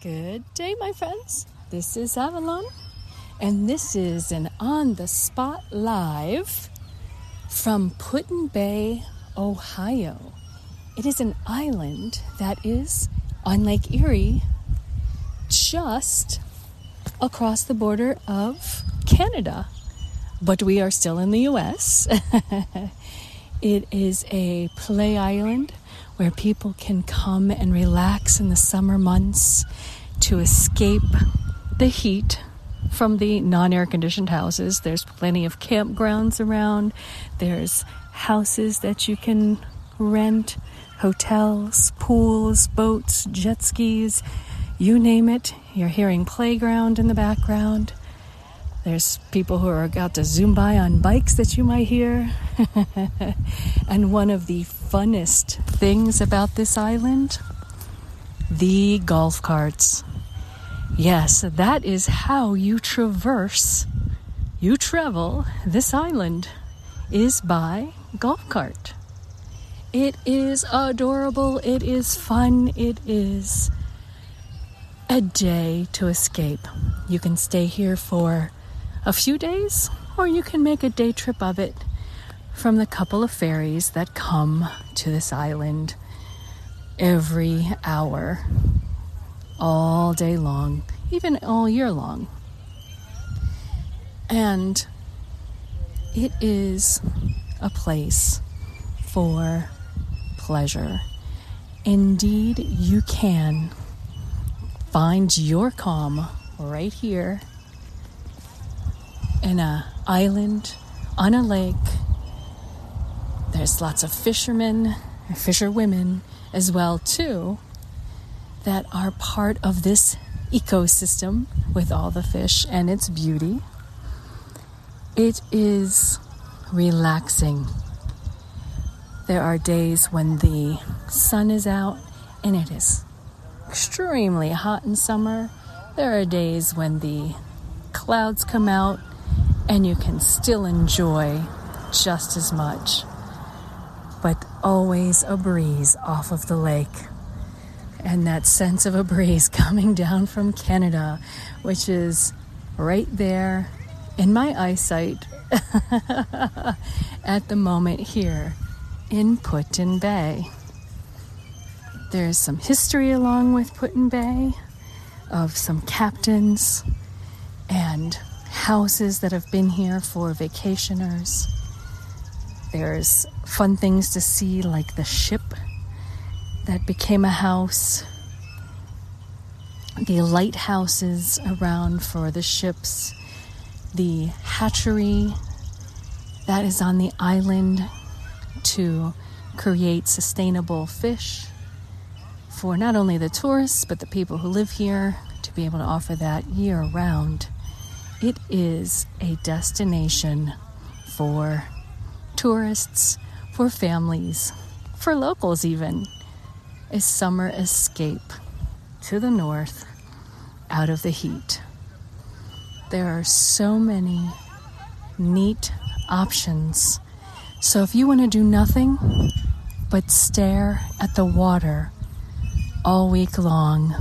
Good day, my friends. This is Avalon, and this is an on the spot live from Put-in-Bay, Ohio. It is an island that is on Lake Erie, just across the border of Canada, but we are still in the US. it is a play island where people can come and relax in the summer months to escape the heat from the non air conditioned houses. There's plenty of campgrounds around, there's houses that you can rent, hotels, pools, boats, jet skis, you name it. You're hearing playground in the background. There's people who are about to zoom by on bikes that you might hear. and one of the funnest things about this island the golf carts. Yes, that is how you traverse, you travel this island, is by golf cart. It is adorable, it is fun, it is a day to escape. You can stay here for a few days, or you can make a day trip of it from the couple of ferries that come to this island every hour, all day long, even all year long. And it is a place for pleasure. Indeed, you can find your calm right here in a island on a lake there's lots of fishermen and fisherwomen as well too that are part of this ecosystem with all the fish and its beauty. It is relaxing. There are days when the sun is out and it is extremely hot in summer. There are days when the clouds come out and you can still enjoy just as much but always a breeze off of the lake. And that sense of a breeze coming down from Canada, which is right there in my eyesight at the moment here in Put-in-Bay. There's some history along with Put-in-Bay of some captains and houses that have been here for vacationers. There's fun things to see, like the ship that became a house, the lighthouses around for the ships, the hatchery that is on the island to create sustainable fish for not only the tourists but the people who live here to be able to offer that year round. It is a destination for tourists, for families, for locals, even. A summer escape to the north out of the heat. There are so many neat options. So if you want to do nothing but stare at the water all week long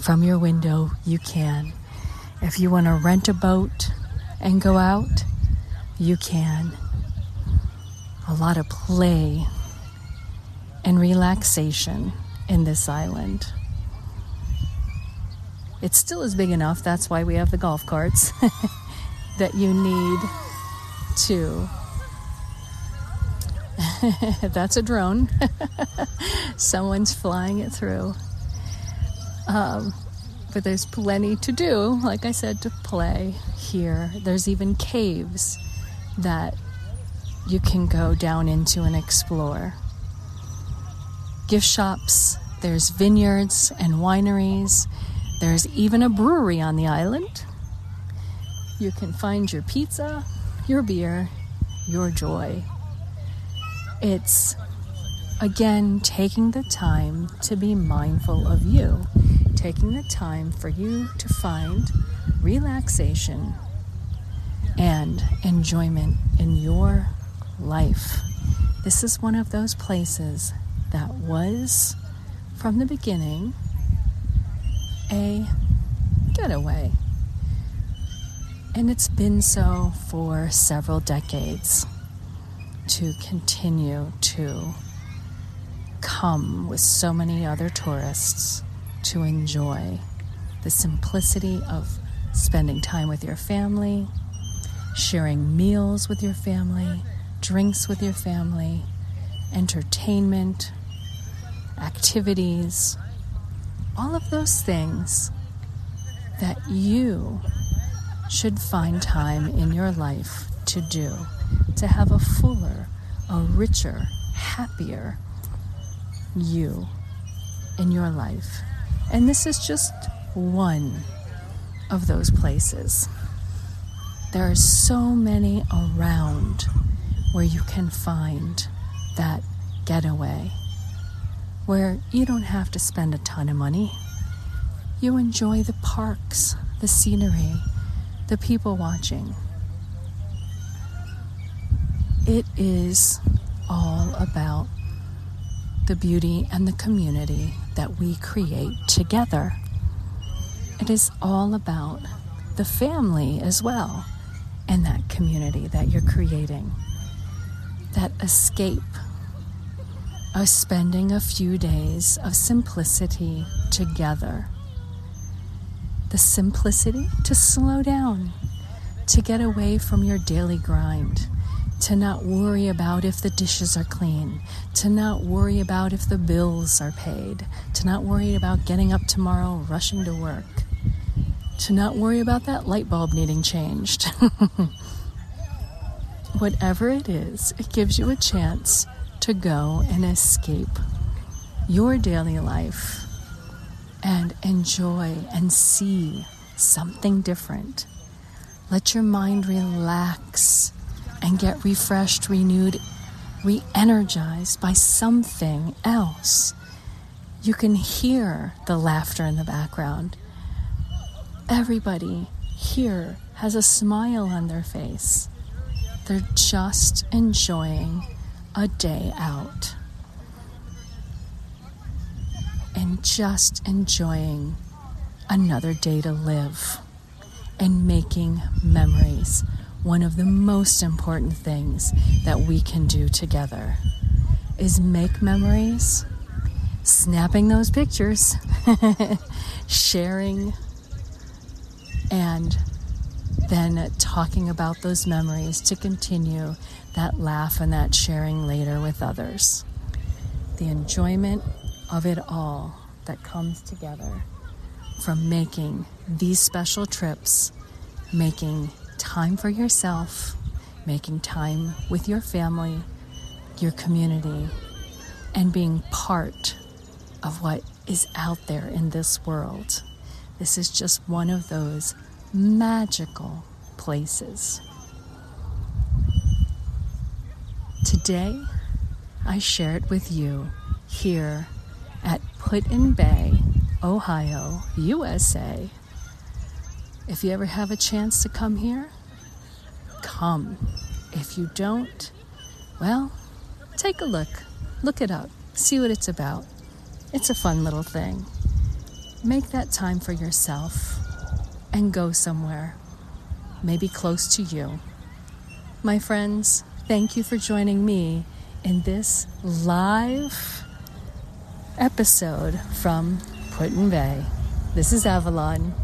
from your window, you can. If you want to rent a boat and go out, you can a lot of play and relaxation in this island. It still is big enough, that's why we have the golf carts, that you need to. that's a drone. Someone's flying it through. Um, but there's plenty to do, like I said, to play here. There's even caves that you can go down into and explore. Gift shops, there's vineyards and wineries, there's even a brewery on the island. You can find your pizza, your beer, your joy. It's again taking the time to be mindful of you, taking the time for you to find relaxation and enjoyment in your life. This is one of those places that was from the beginning a getaway. And it's been so for several decades to continue to come with so many other tourists to enjoy the simplicity of spending time with your family, sharing meals with your family, drinks with your family, entertainment, activities, all of those things that you should find time in your life to do to have a fuller, a richer, happier you in your life. And this is just one of those places. There are so many around where you can find that getaway, where you don't have to spend a ton of money. You enjoy the parks, the scenery, the people watching. It is all about the beauty and the community that we create together. It is all about the family as well and that community that you're creating. That escape of spending a few days of simplicity together. The simplicity to slow down, to get away from your daily grind, to not worry about if the dishes are clean, to not worry about if the bills are paid, to not worry about getting up tomorrow, rushing to work, to not worry about that light bulb needing changed. Whatever it is, it gives you a chance to go and escape your daily life and enjoy and see something different. Let your mind relax and get refreshed, renewed, re energized by something else. You can hear the laughter in the background. Everybody here has a smile on their face. They're just enjoying a day out and just enjoying another day to live and making memories. One of the most important things that we can do together is make memories, snapping those pictures, sharing, and then talking about those memories to continue that laugh and that sharing later with others. The enjoyment of it all that comes together from making these special trips, making time for yourself, making time with your family, your community, and being part of what is out there in this world. This is just one of those magical places. Today, I share it with you here at Put-in-Bay, Ohio, USA. If you ever have a chance to come here, come. If you don't, well, take a look. Look it up. See what it's about. It's a fun little thing. Make that time for yourself and go somewhere, maybe close to you. My friends, thank you for joining me in this live episode from Put-in-Bay. This is Avalon.